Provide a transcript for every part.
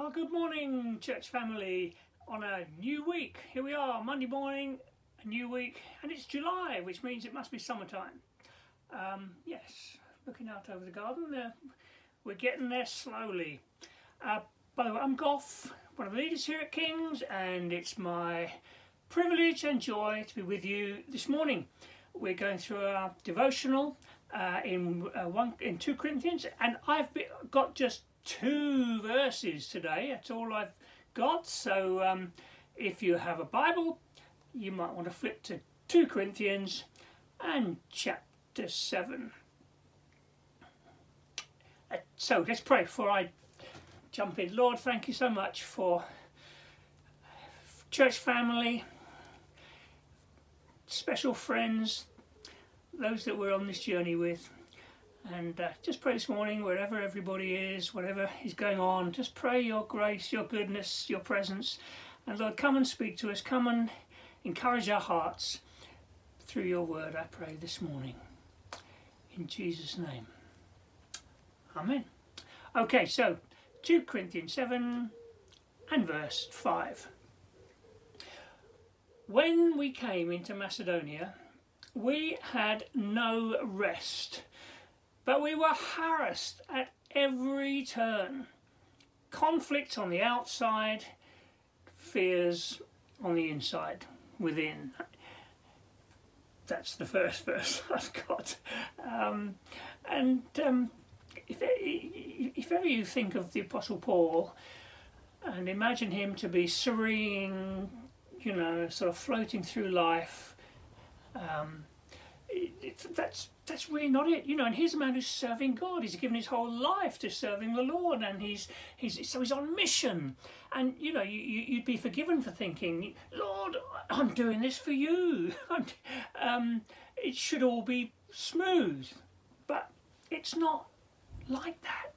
Well, good morning, church family, on a new week. Here we are, Monday morning, a new week, and it's July, which means it must be summertime. Um, yes, looking out over the garden, we're getting there slowly. Uh, by the way, I'm Goff, one of the leaders here at King's, and it's my privilege and joy to be with you this morning. We're going through our devotional uh, in uh, one in two Corinthians, and I've be, got just two verses today. That's all I've got. So um, if you have a Bible, you might want to flip to 2 Corinthians and chapter 7. Uh, so let's pray before I jump in. Lord, thank you so much for church family, special friends, those that we're on this journey with. And uh, just pray this morning, wherever everybody is, whatever is going on, just pray your grace, your goodness, your presence. And Lord, come and speak to us. Come and encourage our hearts through your word, I pray this morning. In Jesus' name. Amen. Okay, so 2 Corinthians 7 and verse 5. When we came into Macedonia, we had no rest but we were harassed at every turn. Conflict on the outside, fears on the inside, within. That's the first verse I've got. Um, and um, if, if ever you think of the Apostle Paul and imagine him to be serene, you know, sort of floating through life, um, it, that's that's really not it, you know. And here's a man who's serving God. He's given his whole life to serving the Lord, and he's he's so he's on mission. And you know, you, you'd be forgiven for thinking, Lord, I'm doing this for you. um, it should all be smooth, but it's not like that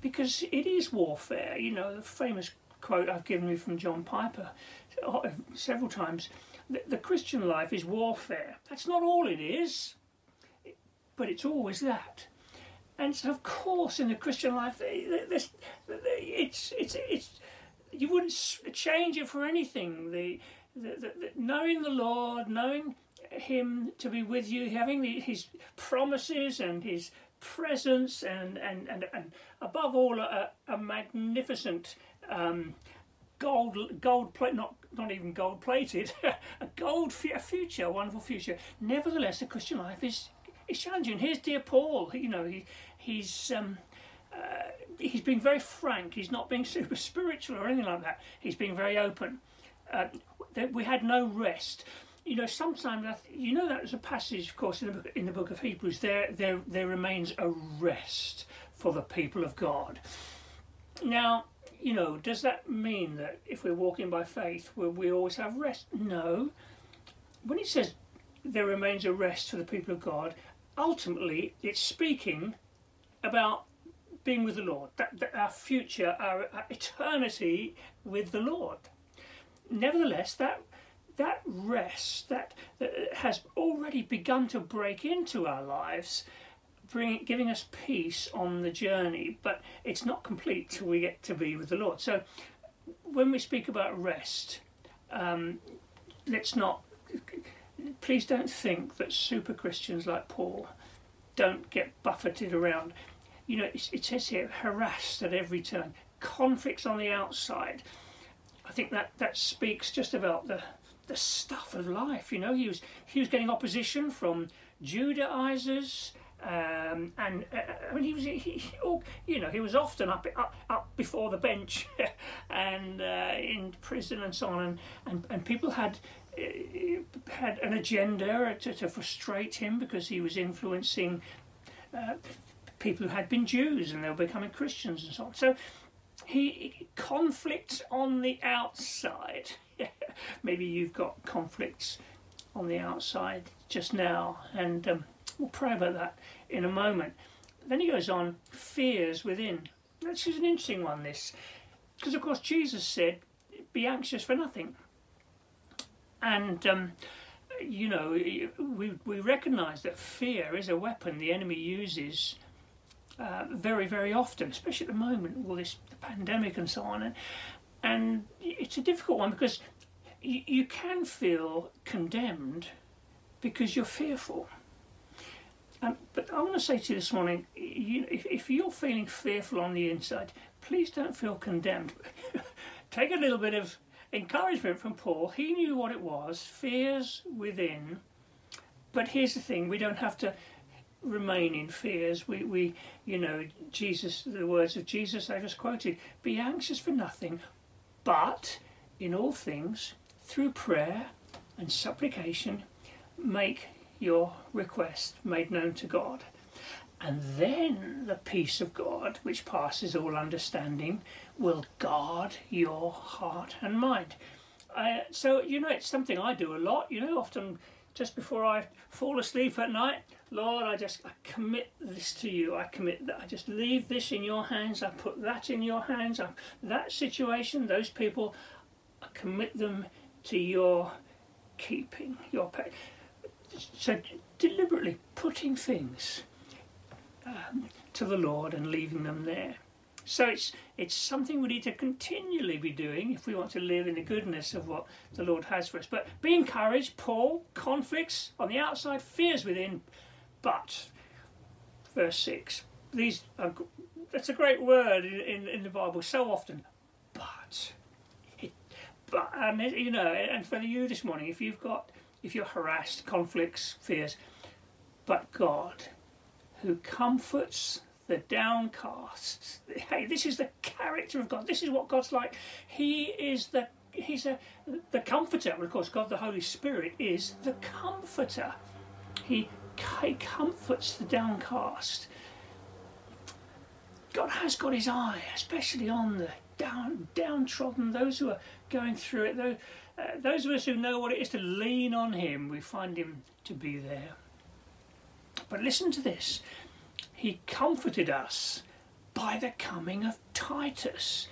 because it is warfare. You know, the famous quote I've given you from John Piper uh, several times the, the Christian life is warfare. That's not all it is, but it's always that. And so, of course, in the Christian life, it's, it's, it's, it's, you wouldn't change it for anything. The, the, the, the, knowing the Lord, knowing Him to be with you, having His promises and His presence, and, and, and, and above all, a, a magnificent um, gold gold plate not not even gold plated a gold a future a wonderful future. Nevertheless the christian life is is challenging. Here's dear paul you know he he's um uh, he's being very frank. He's not being super spiritual or anything like that. He's being very open. Uh, we had no rest. You know sometimes you know that was a passage of course in the book, in the book of hebrews. There there there remains a rest for the people of god. Now you know, does that mean that if we're walking by faith, will we always have rest? No. When it says there remains a rest for the people of God, ultimately it's speaking about being with the Lord, that, that our future, our, our eternity with the Lord. Nevertheless, that that rest that, that has already begun to break into our lives bring, giving us peace on the journey, but it's not complete till we get to be with the Lord. So when we speak about rest, um, let's not, please don't think that super Christians like Paul don't get buffeted around. You know, it, it says here, harassed at every turn, conflicts on the outside. I think that, that speaks just about the, the stuff of life. You know, he was, he was getting opposition from Judaizers um, and uh, I mean, he was, he, he, you know, he was often up, up, up before the bench and uh, in prison and so on, and, and, and people had uh, had an agenda to, to frustrate him because he was influencing uh, people who had been Jews and they were becoming Christians and so on. So he conflicts on the outside. Maybe you've got conflicts on the outside just now, and um, We'll pray about that in a moment. Then he goes on, fears within. This is an interesting one, this. Because, of course, Jesus said, be anxious for nothing. And, um, you know, we, we recognise that fear is a weapon the enemy uses uh, very, very often, especially at the moment, all this pandemic and so on. And, and it's a difficult one because you can feel condemned because you're fearful. Um, but I want to say to you this morning, you, if, if you're feeling fearful on the inside, please don't feel condemned. Take a little bit of encouragement from Paul. He knew what it was, fears within. But here's the thing: we don't have to remain in fears. We, we, you know, Jesus, the words of Jesus I just quoted: "Be anxious for nothing, but in all things, through prayer and supplication, make your request made known to God." And then the peace of God, which passes all understanding, will guard your heart and mind. Uh, so, you know, it's something I do a lot, you know, often just before I fall asleep at night, Lord, I just I commit this to you. I commit that. I just leave this in your hands. I put that in your hands. I, that situation, those people, I commit them to your keeping, your pay. So deliberately putting things um, to the Lord and leaving them there. So it's it's something we need to continually be doing if we want to live in the goodness of what the Lord has for us. But be encouraged, Paul, conflicts on the outside, fears within, but verse six. These are, that's a great word in, in, in the Bible so often. But it, but and you know, and for you this morning, if you've got if you're harassed, conflicts, fears, but God, who comforts the downcast. Hey, this is the character of God. This is what God's like. He is the He's a the comforter. of course, God the Holy Spirit is the comforter. He, he comforts the downcast. God has got his eye, especially on the down downtrodden, those who are going through it. Those, uh, those of us who know what it is to lean on Him, we find Him to be there. But listen to this he comforted us by the coming of Titus.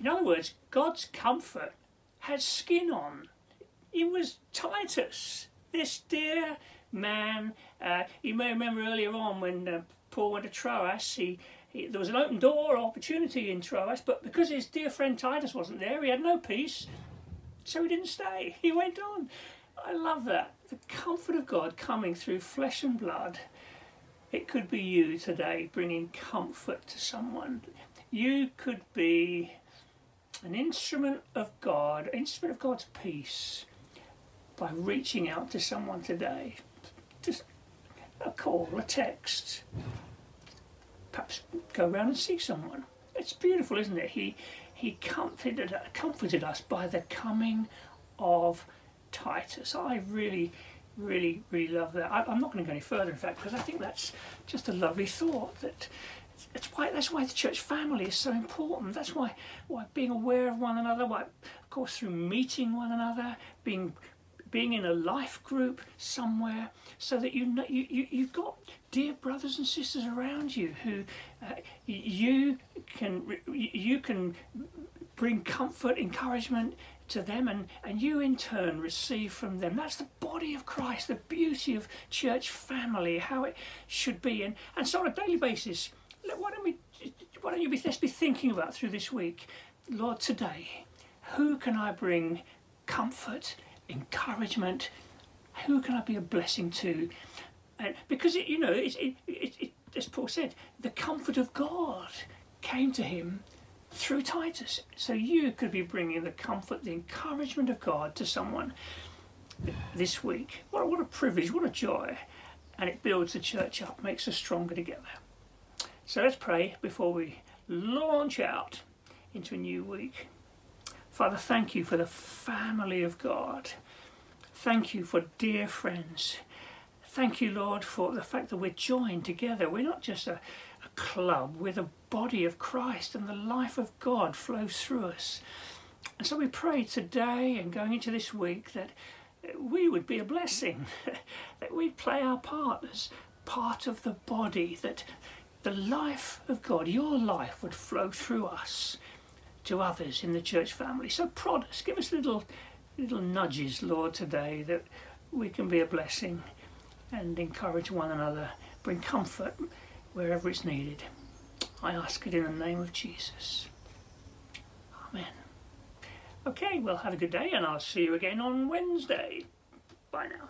In other words, God's comfort had skin on. It was Titus, this dear man. Uh, you may remember earlier on when uh, Paul went to Troas, he, he, there was an open door opportunity in Troas, but because his dear friend Titus wasn't there, he had no peace, so he didn't stay. He went on. I love that. The comfort of God coming through flesh and blood it could be you today bringing comfort to someone. You could be an instrument of God, instrument of God's peace by reaching out to someone today. Just a call, a text. Perhaps go around and see someone. It's beautiful, isn't it? He he comforted comforted us by the coming of Titus. I really really, really love that. I, am not going to go any further, in fact, because I think that's just a lovely thought. That it's why that's why the church family is so important. That's why why being aware of one another, why of course through meeting one another, being being in a life group somewhere, so that you know you, you you've got dear brothers and sisters around you who uh, you can you can bring comfort, encouragement, to them and, and you in turn receive from them. That's the body of Christ, the beauty of church family, how it should be. And, and so on a daily basis, why don't we why don't you be let's be thinking about through this week, Lord, today, who can I bring comfort, encouragement, who can I be a blessing to? And because it, you know, it, it, it, as Paul said, the comfort of God came to him through Titus. So you could be bringing the comfort, the encouragement of God to someone this week. What, what a privilege, what a joy. And it builds the church up, makes us stronger together. So let's pray before we launch out into a new week. Father, thank you for the family of God. Thank you for dear friends. Thank you, Lord, for the fact that we're joined together. We're not just a, a club, we're the body of Christ, and the life of God flows through us. And so we pray today and going into this week that we would be a blessing, that we'd play our part as part of the body, that the life of God, your life, would flow through us to others in the church family. So prod us, give us little little nudges, Lord, today that we can be a blessing and encourage one another, bring comfort wherever it's needed. I ask it in the name of Jesus. Amen. Okay, well, have a good day, and I'll see you again on Wednesday. Bye now.